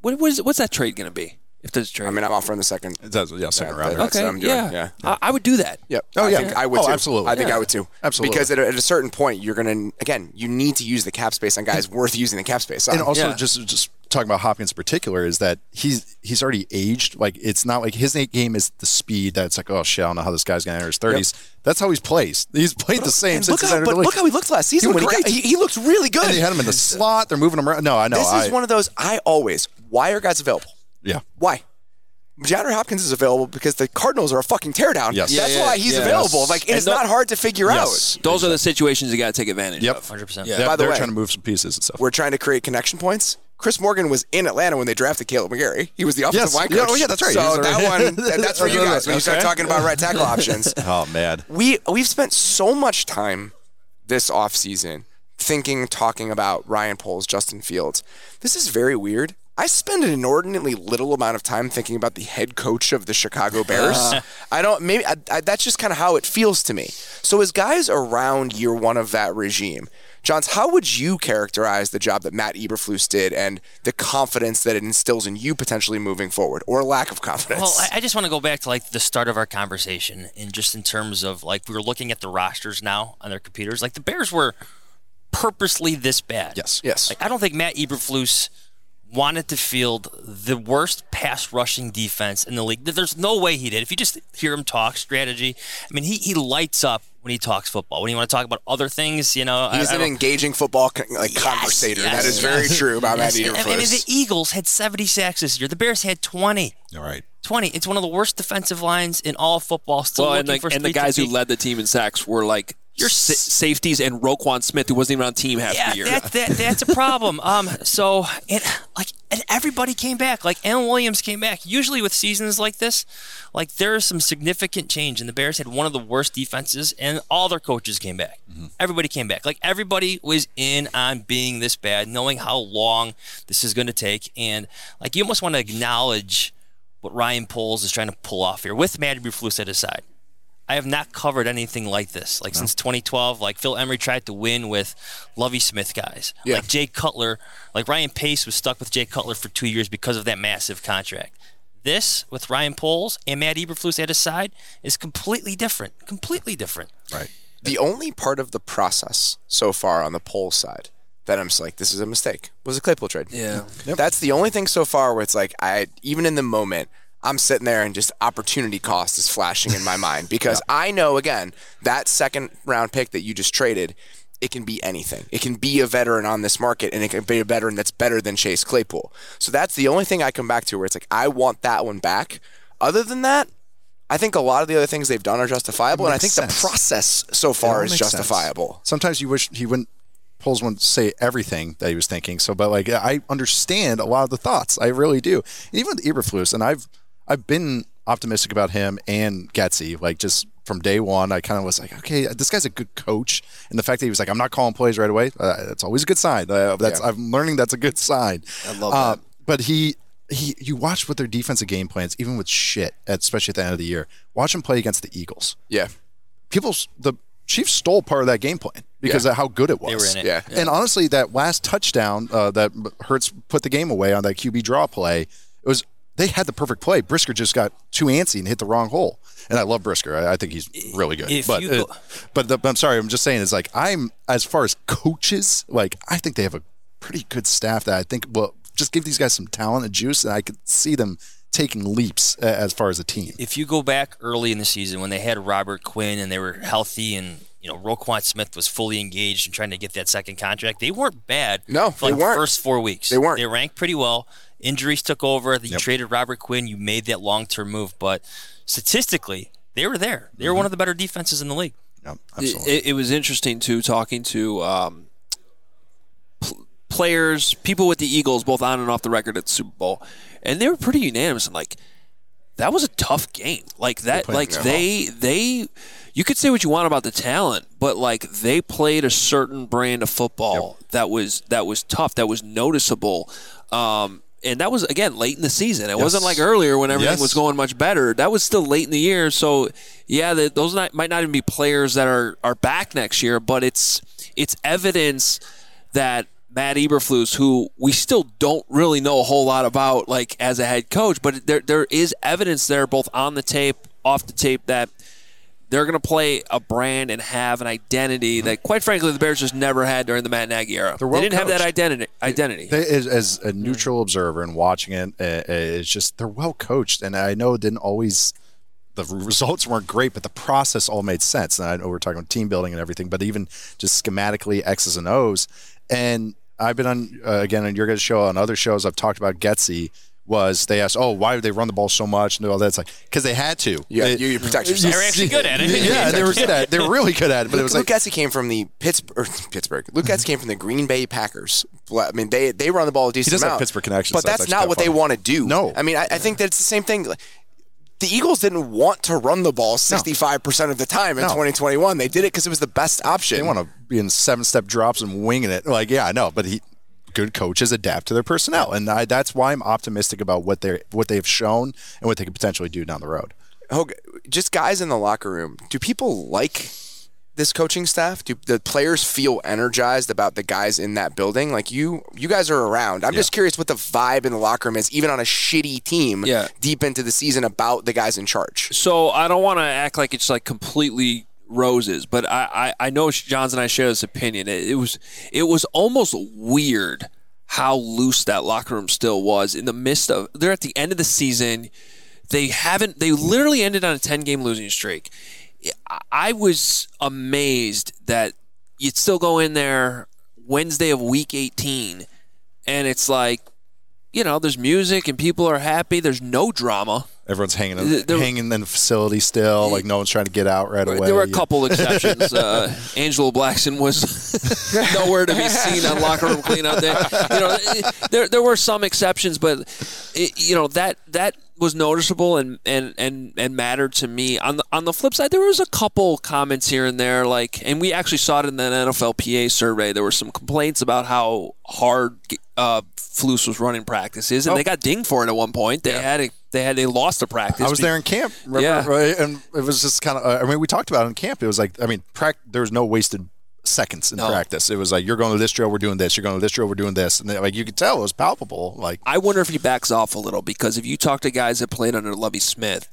what, what is what's that trade going to be? If there's a trade, I mean, I'm off in the second. It does, yeah, second Yeah, round. that's okay, what I'm doing, yeah, yeah. I, I would do that. Yep. Oh, I yeah. think I would Oh, too. absolutely. I think Yeah. I would too. Absolutely. Because at a, at a certain point, you're gonna again, you need to use the cap space on guys worth using the cap space on. and also Yeah. just just talking about Hopkins in particular is that he's he's already aged. Like it's not like his game is the speed that it's like oh shit I don't know how this guy's gonna enter his thirties. That's how he's plays. He's played the same since look he's how, entered but the league. look how he looked last season He when looked got, great. he, he looked really good. and they had him in the slot. They're moving him around. No, I know. This I, is one of those. I always. Why are guys available? Yeah. Why? DeAndre Hopkins is available because the Cardinals are a fucking teardown. Yes. That's Yeah, yeah, why he's yeah. available. Yes. Like it And is the- not hard to figure Yes. Those are the situations you got to take advantage Yep. of. 100%. Yeah. They're, By the way, they're way- trying to move some pieces and stuff. We're trying to create connection points. Chris Morgan was in Atlanta when they drafted Kaleb McGary. He was the offensive Yes. line Yeah, coach. oh, yeah, that's right. So that already- one, that- that's for you guys when you start talking about right tackle options. oh man. we we've spent so much time this offseason thinking talking about Ryan Poles, Justin Fields. This is very weird. I spend an inordinately little amount of time thinking about the head coach of the Chicago Bears. I don't maybe I, I, that's just kind of how it feels to me. So as guys around year 1 of that regime, Jahns, how would you characterize the job that Matt Eberflus did and the confidence that it instills in you potentially moving forward or lack of confidence? Well, I, I just want to go back to like the start of our conversation, and just in terms of like we were looking at the rosters now on their computers. Like the Bears were purposely this bad. Yes. yes. Like I don't think Matt Eberflus wanted to field the worst pass rushing defense in the league. There's no way he did. If you just hear him talk strategy, I mean, he, he lights up when he talks football. When you want to talk about other things, you know, He's I an don't- engaging football con- like Yes, conversator. yes, that is yes. very true about Matt Yes, and- and Eberflus. the Eagles had 70 sacks this year. The Bears had 20. All right. 20. It's one of the worst defensive lines in all football. Still Well, and the, for and the guys who technique. led the team in sacks were like Sa- s- safeties and Roquan Smith, who wasn't even on team half yeah, the year. that, that, that's a problem. Um, so and like and everybody came back. Like Alan Williams came back. Usually with seasons like this, like there is some significant change. And the Bears had one of the worst defenses, and all their coaches came back. Everybody came back. Like everybody was in on being this bad, knowing how long this is going to take, and like you almost want to acknowledge what Ryan Poles is trying to pull off here with Matt Eberflus at his side. I have not covered anything like this. Like since 2012, like Phil Emery tried to win with Lovie Smith guys. Yeah. Like Jay Cutler, like Ryan Pace was stuck with Jay Cutler for two years because of that massive contract. This with Ryan Poles and Matt Eberflus at his side is completely different. Completely different. Right. the only part of the process so far on the Poles side that I'm just like, this is a mistake was a Claypool trade. yeah. That's the only thing so far where it's like I even in the moment I'm sitting there and just opportunity cost is flashing in my mind because I know again that second round pick that you just traded, it can be anything. It can be a veteran on this market and it can be a veteran that's better than Chase Claypool. So that's the only thing I come back to where it's like I want that one back. Other than that, I think a lot of the other things they've done are justifiable, and I think makes the process so far is makes sense. justifiable. Sometimes you wish he wouldn't. Poles wouldn't say everything that he was thinking. So, but like I understand a lot of the thoughts. I really do. And even with Eberflus, and I've I've been optimistic about him and Getsy. Like just from day one, I kind of was like, okay, this guy's a good coach, and the fact that he was like, I'm not calling plays right away, uh, that's always a good sign. Uh, that's Yeah. I'm learning that's a good sign. I love Uh, that. but he. He, you watch with their defensive game plans, even with shit, especially at the end of the year. Watch him play against the Eagles Yeah, people the Chiefs stole part of that game plan because Yeah. of how good it was. They were in it. yeah. And honestly, that last touchdown uh, that Hurts put the game away on that QB draw play, it was they had the perfect play. Brisker just got too antsy and hit the wrong hole. And I love Brisker. I, I think he's really good. If but uh, but the, I'm sorry. I'm just saying it's like I'm as far as coaches, like I think they have a pretty good staff that I think will just give these guys some talent and juice, and I could see them taking leaps uh, as far as a team. if you go back early in the season when they had Robert Quinn and they were healthy and you know Roquan Smith was fully engaged and trying to get that second contract, they weren't bad. No, for like they weren't. The first four weeks, They weren't. They ranked pretty well. Injuries took over. You Yep. traded Robert Quinn. You made that long-term move, but statistically, they were there. They were Mm-hmm. one of the better defenses in the league. Yeah, It, absolutely. it, it was interesting too talking to um, pl- players, people with the Eagles, both on and off the record at the Super Bowl, and they were pretty unanimous and like that was a tough game. Like that, like well. they they. You could say what you want about the talent, but like they played a certain brand of football that was that was tough, that was noticeable. Um, and that was again late in the season. It wasn't like earlier when everything Yes. was going much better. That was still late in the year. So yeah, the, those not, might not even be players that are are back next year, but it's it's evidence that Matt Eberflus, who we still don't really know a whole lot about, like as a head coach, but there there is evidence there, both on the tape, off the tape, that they're going to play a brand and have an identity that, quite frankly, the Bears just never had during the Matt Nagy era. They didn't have that identity. Identity. They, as, as a neutral observer and watching it, uh, uh, it's just they're well coached, and I know it didn't always. The results weren't great, but the process all made sense. And I know we're talking about team building and everything, but even just schematically X's and O's. And I've been on uh, again on your guys' show on other shows. I've talked about Getsy. Was they asked, oh, why did they run the ball so much and all that? It's like because they had to. Yeah, They- you, you protect yourself. They were actually good at it. yeah, they were good at it. They were really good at it. But it was like Luke like Getsy came from the Pittsburgh. Pittsburgh. Luke Getsy came from the Green Bay Packers. I mean, they they run the ball a decent does have amount. Pittsburgh connections, but so that's that's not what kinda they want to do. No. I mean, I, I think that it's the same thing. The Eagles didn't want to run the ball 65% of the time in No. 2021. They did it because it was the best option. they want to be in seven step drops and winging it. Like, yeah, I know, but he, good coaches adapt to their personnel, and I, that's why I'm optimistic about what they what they've shown and what they could potentially do down the road. Hoge, just guys in the locker room. Do people like this coaching staff? Do the players feel energized about the guys in that building? Like you, you guys are around. I'm just curious what the vibe in the locker room is, even on a shitty team, Yeah. deep into the season, about the guys in charge. So I don't want to act like it's like completely roses, but I, I, I know Jahns and I share this opinion. It, it was it was almost weird how loose that locker room still was in the midst of they're at the end of the season. They haven't they literally ended on a ten game losing streak. I- was amazed that you'd still go in there Wednesday of week eighteen and it's like you know, there's music and people are happy. There's no drama. Everyone's hanging Th- there- hanging in the facility still, like no one's trying to get out right away. There were a couple exceptions. Uh, Angelo Blackson was nowhere to be seen on locker room cleanout day. You know, there there were some exceptions, but it, you know that that was noticeable and, and, and, and mattered to me. On the on the flip side, there was a couple comments here and there, like, and we actually saw it in the NFLPA survey. There were some complaints about how hard uh, Flus was running practices, and they got dinged for it at one point. They had a, they had they lost a practice. I was there in camp, remember, Yeah. right? And it was just kind of. Uh, I mean, we talked about it in camp. It was like, I mean, prac- there was no wasted seconds in No. practice. It was like you're going to this drill, we're doing this. You're going to this drill, we're doing this, and then, like you could tell it was palpable. Like I wonder if he backs off a little because if you talk to guys that played under Lovie Smith,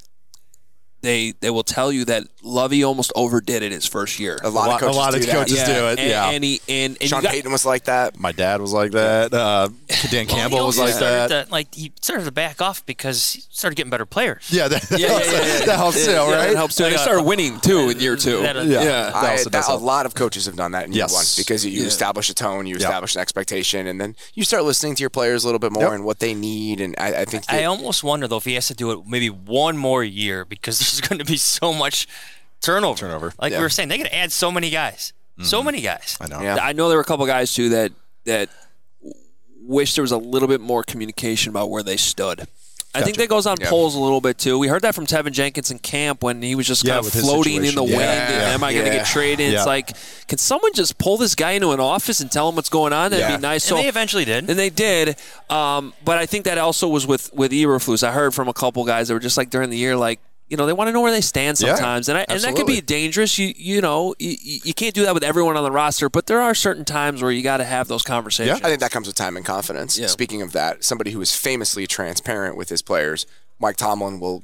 they they will tell you that Lovie almost overdid it his first year. A lot, A lot- of coaches, a lot of do that. coaches yeah, do it, And, yeah. and he and, and Sean got- Payton was like that. My dad was like that. Uh, Dan Campbell he was like that. to- like he started to back off because he started getting better players. Yeah, that, yeah, yeah, yeah, yeah. that helps too, Yeah, right? That helps too. They started winning too in year two. That- Yeah. yeah. That I, that, a lot of coaches have done that in year Yes. one because you Yeah. establish a tone, you Yeah. establish an expectation, and then you start listening to your players a little bit more Yep. and what they need. And I, I think that, I almost wonder though if he has to do it maybe one more year because there's going to be so much turnover. Turnover, Like yeah. we were saying, they got to add so many guys. So many guys. I know. Yeah. I know there were a couple guys too that that wish there was a little bit more communication about where they stood. I think that goes on Yeah. Poles a little bit too. We heard that from Teven Jenkins in camp when he was just Yeah, kind of floating in the situation. wind. Yeah. am I going to get traded? Yeah. It's like, can someone just pull this guy into an office and tell him what's going on? That'd Yeah. be nice. And So they eventually did. and they did, um, but I think that also was with with Eberflus. I heard from a couple guys that were just like during the year, like you know, they want to know where they stand Yeah, sometimes, and I, and that could be dangerous. You you know, you, you can't do that with everyone on the roster, but there are certain times where you got to have those conversations. I think that comes with time and confidence. Yeah. Speaking of that, somebody who is famously transparent with his players, Mike Tomlin will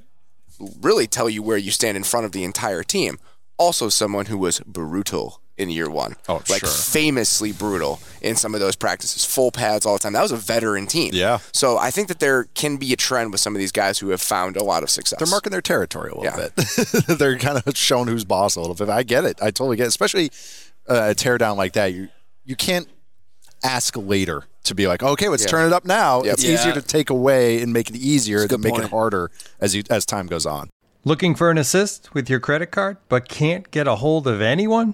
really tell you where you stand in front of the entire team. Also, someone who was brutal in year one. Oh, like sure. famously brutal in some of those practices, full pads all the time. That was a veteran team. Yeah. So I think that there can be a trend with some of these guys who have found a lot of success. They're marking their territory a little Yeah. bit. They're kind of showing who's boss a little bit. I get it. I totally get it. Especially uh, a tear down like that. You you can't ask later to be like, okay, let's Yeah. turn it up now. Yep. It's Yeah. easier to take away and make it easier than good make it harder as you as time goes on. Looking for an assist with your credit card, but can't get a hold of anyone?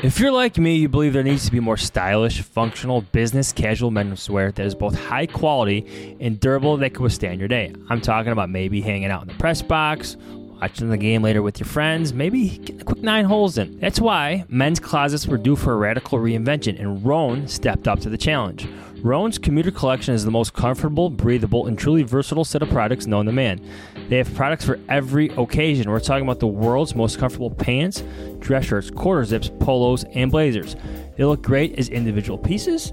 If you're like me, you believe there needs to be more stylish, functional, business casual menswear that is both high quality and durable that can withstand your day. I'm talking about maybe hanging out in the press box, watching the game later with your friends, maybe getting a quick nine holes in. That's why men's closets were due for a radical reinvention, and Rhone stepped up to the challenge. Rhone's commuter collection is the most comfortable, breathable, and truly versatile set of products known to man. They have products for every occasion. We're talking about the world's most comfortable pants, dress shirts, quarter zips, polos, and blazers. They look great as individual pieces,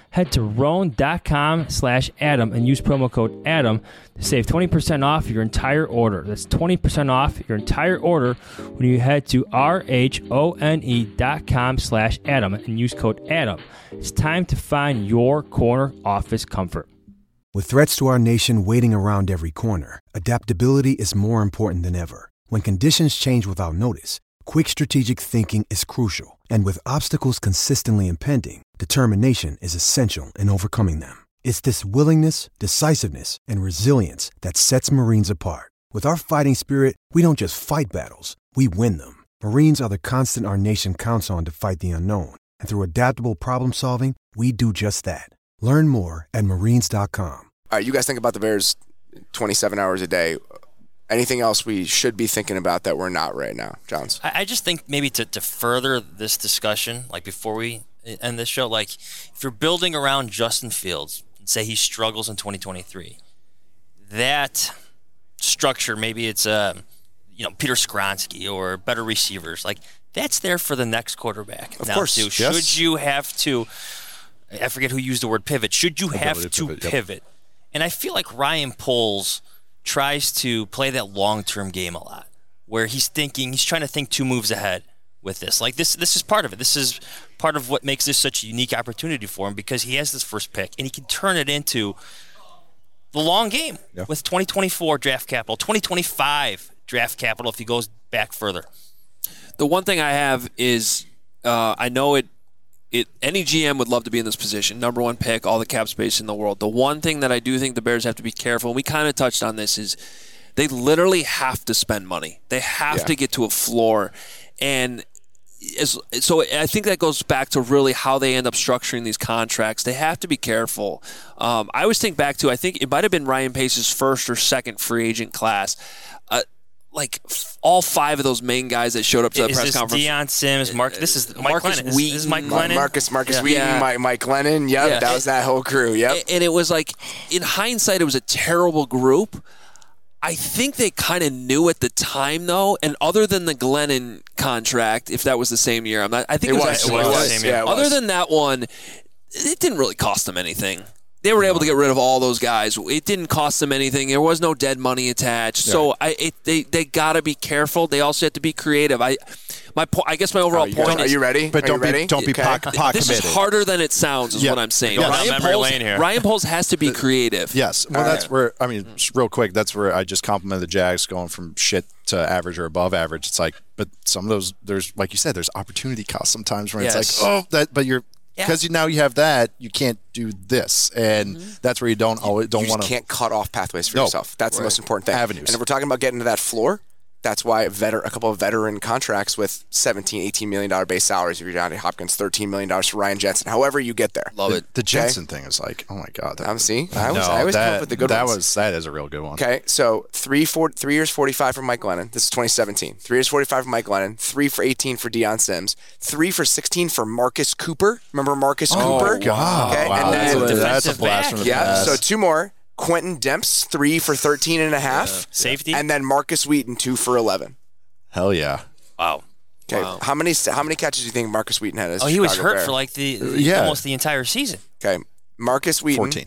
head to rhone.com slash adam and use promo code adam to save 20% off your entire order that's 20% off your entire order when you head to r-h-o-n-e dot com slash adam and use code adam it's time to find your corner office comfort With threats to our nation waiting around every corner, adaptability is more important than ever. When conditions change without notice, quick strategic thinking is crucial. And with obstacles consistently impending, determination is essential in overcoming them. It's this willingness, decisiveness, and resilience that sets Marines apart. With our fighting spirit, we don't just fight battles, we win them. Marines are the constant our nation counts on to fight the unknown. And through adaptable problem solving, we do just that. Learn more at marines.com. All right, you guys think about the Bears 27 hours a day. Anything else we should be thinking about that we're not right now, Jahns? I, I just think maybe to, to further this discussion, like before we end this show, like if you're building around Justin Fields and say he struggles in 2023, that structure, maybe it's uh, you know Peter Skoronski or better receivers, like that's there for the next quarterback. Of now course, too. yes. Should you have to? I forget who used the word pivot. Should you have to pivot, yep. pivot? And I feel like Ryan Poles tries to play that long-term game a lot, where he's thinking he's trying to think two moves ahead with this. Like this, this is part of it. This is part of what makes this such a unique opportunity for him because he has this first pick and he can turn it into the long game Yeah. with 2024 draft capital, 2025 draft capital if he goes back further. The one thing I have is uh, I know it. It any GM would love to be in this position, number one pick, all the cap space in the world. The one thing that I do think the Bears have to be careful, and we kind of touched on this, is they literally have to spend money. They have Yeah. to get to a floor, and as, so I think that goes back to really how they end up structuring these contracts. They have to be careful. Um, I always think back to I think it might have been Ryan Pace's first or second free agent class. Uh, like f- all five of those main guys that showed up to that Is press this conference. Dion Sims, Mark? This is Mike Marcus Glennon. This- Wheaton, This is Mike Mar- Glennon. Marcus Marcus Yeah. Wheaton, Yeah. Mike, Mike Glennon. Yep, Yeah. that was that whole crew. Yep. A- And it was like, in hindsight, it was a terrible group. I think they kind of knew at the time, though. And other than the Glennon contract, if that was the same year, I'm not. I think It it was. was, it was, the same year. yeah, it other was. than that one, it didn't really cost them anything. They were able to get rid of all those guys. It didn't cost them anything. There was no dead money attached. So I, it, they they got to be careful. They also have to be creative. I my po- I guess my overall you point guys- are is you ready? But Are don't you be don't be Okay. pot, pot this committed. is harder than it sounds, is Yeah. what I'm saying. Going down Ryan memory Poles, lane here. Ryan Poles has to be uh, creative. Yes. Well, that's where I mean, real quick. That's where I just complimented the Jags going from shit to average or above average. It's like, but some of those, there's like you said, there's opportunity cost sometimes where Yes. it's like, oh, that, but you're because you now you have that, you can't do this, and mm-hmm. that's where you don't always don't you want to. can't cut off pathways for No. yourself. That's the most important thing. Avenues. And if we're talking about getting to that floor, that's why a, veter- a couple of veteran contracts with 17, 18 million dollar base salaries. If you're Johnny Hopkins, 13 million dollars for Ryan Jensen. However you get there. Love it. The Jensen thing is like, oh my god. That, um, I'm seeing. I always, no, I always that, with the good that ones. was that is a real good one. Okay, so three four three years forty five for Mike Glennon. This is twenty seventeen. Three years forty five for Mike Glennon. Three for eighteen for Dion Sims. Three for sixteen for Marcus Cooper. Remember Marcus oh, Cooper? Oh God. Okay, Wow, and that's, then a, that's a blast back. from the yeah. past. So two more. Quentin Demps, three for 13 and a half. Safety. And then Markus Wheaton, two for 11. Hell yeah. wow. Okay, how many how many catches do you think Markus Wheaton had? As Oh, a he was hurt Bear? for like the Yeah. almost the entire season. Okay, Markus Wheaton 14.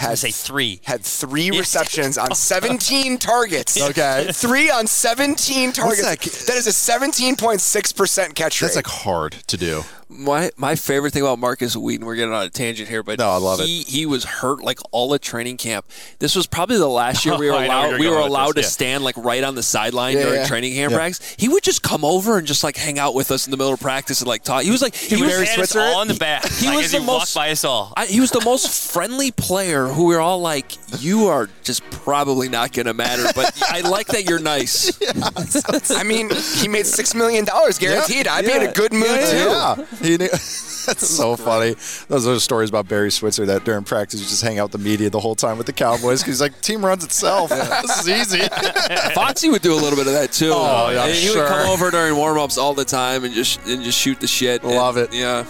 I had say three. had three receptions on 17 targets. Okay. Three on 17 targets. that? that is a 17.6% catch rate. That's like hard to do. My my favorite thing about Markus Wheaton, we're getting on a tangent here, but No, I love it. he, He was hurt like all at training camp. This was probably the last year we were I know where allowed we were allowed this, to yeah. stand like right on the sideline Yeah, during yeah. training camp Yeah. practice. He would just come over and just like hang out with us in the middle of practice and like talk. He was like he, He was was had all in the back. He like, was the he most- by us all. I, he was the most friendly player who we are all like, you are just probably not going to matter, but I like that you're nice. I mean, he made $6 million guaranteed. I'd be in a good mood yeah, too. Yeah. He knew- That's so funny. Those are stories about Barry Switzer that during practice you just hang out with the media the whole time with the Cowboys because he's like, team runs itself. this is easy. Foxy would do a little bit of that too. Oh, yeah, And he sure. would come over during warm-ups all the time and just and just shoot the shit. Love And- it. Yeah.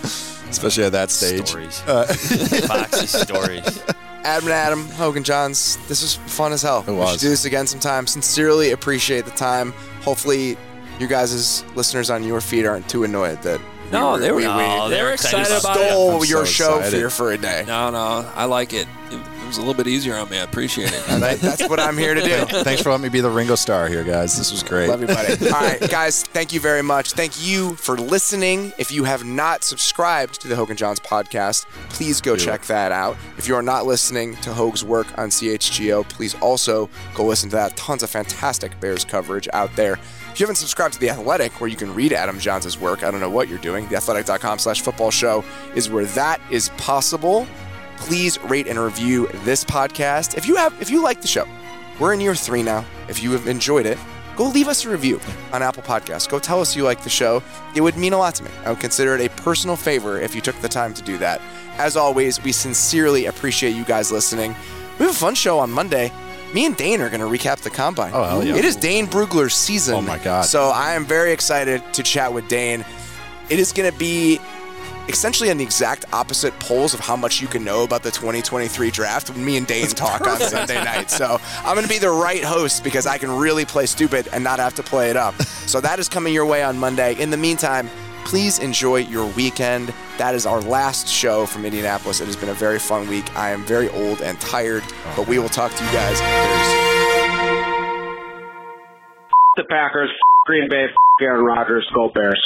Especially at that stage. Stories. Uh, Foxy stories. Adam and Adam, Hoge and Jahns, this was fun as hell. It We was. should do this again sometime. Sincerely appreciate the time. Hopefully, you guys' listeners on your feed aren't too annoyed that No, they were we, we, No, they were excited excited about about it. stole your so show excited. for, for a day. No, no, I like it. It, it was a little bit easier on me. I appreciate it. That- that's what I'm here to do. Thanks for letting me be the Ringo Starr here, guys. This was great. Love you, buddy. All right, guys, thank you very much. Thank you for listening. If you have not subscribed to the Hoge and Jahns podcast, please go check that out. If you are not listening to Hoge's work on CHGO, please also go listen to that. Tons of fantastic Bears coverage out there. If you haven't subscribed to The Athletic, where you can read Adam Jahns' work, I don't know what you're doing. TheAthletic.com slash football show is where that is possible. Please rate and review this podcast. If you have if you like the show, we're in year three now. If you have enjoyed it, go leave us a review on Apple Podcasts. Go tell us you like the show. It would mean a lot to me. I would consider it a personal favor if you took the time to do that. As always, we sincerely appreciate you guys listening. We have a fun show on Monday. Me and Dane are going to recap the combine. Oh, hell yeah. It is Dane Brugler's season. Oh, my God. So I am very excited to chat with Dane. It is going to be essentially on the exact opposite poles of how much you can know about the 2023 draft when me and Dane talk on Sunday night. So I'm going to be the right host because I can really play stupid and not have to play it up. So that is coming your way on Monday. In the meantime, please enjoy your weekend. that is our last show from Indianapolis. It has been a very fun week. I am very old and tired, but we will talk to you guys very soon. The Packers, Green Bay, Aaron Rodgers, go Bears.